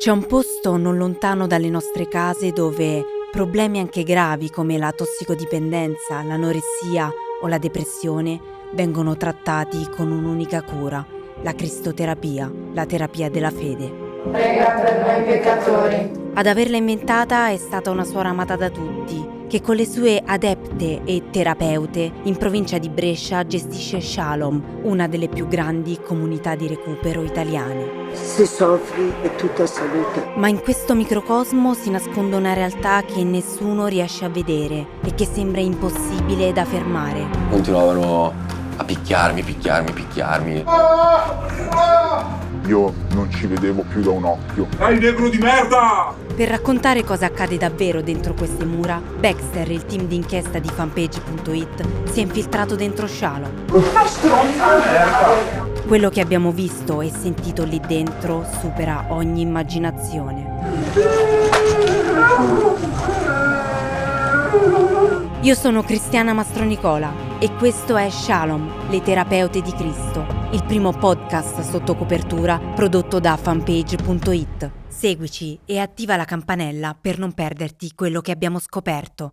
C'è un posto non lontano dalle nostre case dove problemi anche gravi come la tossicodipendenza, l'anoressia o la depressione vengono trattati con un'unica cura, la cristoterapia, la terapia della fede. Prega per noi peccatori. Ad averla inventata è stata una suora amata da tutti, che con le sue adepte e terapeute in provincia di Brescia gestisce Shalom, una delle più grandi comunità di recupero italiane. Se soffri è tutta salute. Ma in questo microcosmo si nasconde una realtà che nessuno riesce a vedere e che sembra impossibile da fermare. Continuavano a picchiarmi, picchiarmi, picchiarmi. Io non ci vedevo più da un occhio. Dai negro di merda! Per raccontare cosa accade davvero dentro queste mura, Baxter, il team d'inchiesta di fanpage.it, si è infiltrato dentro Shalom. Quello che abbiamo visto e sentito lì dentro supera ogni immaginazione. Io sono Cristiana Mastronicola e questo è Shalom, le terapeute di Cristo, il primo podcast sotto copertura prodotto da fanpage.it. Seguici e attiva la campanella per non perderti quello che abbiamo scoperto.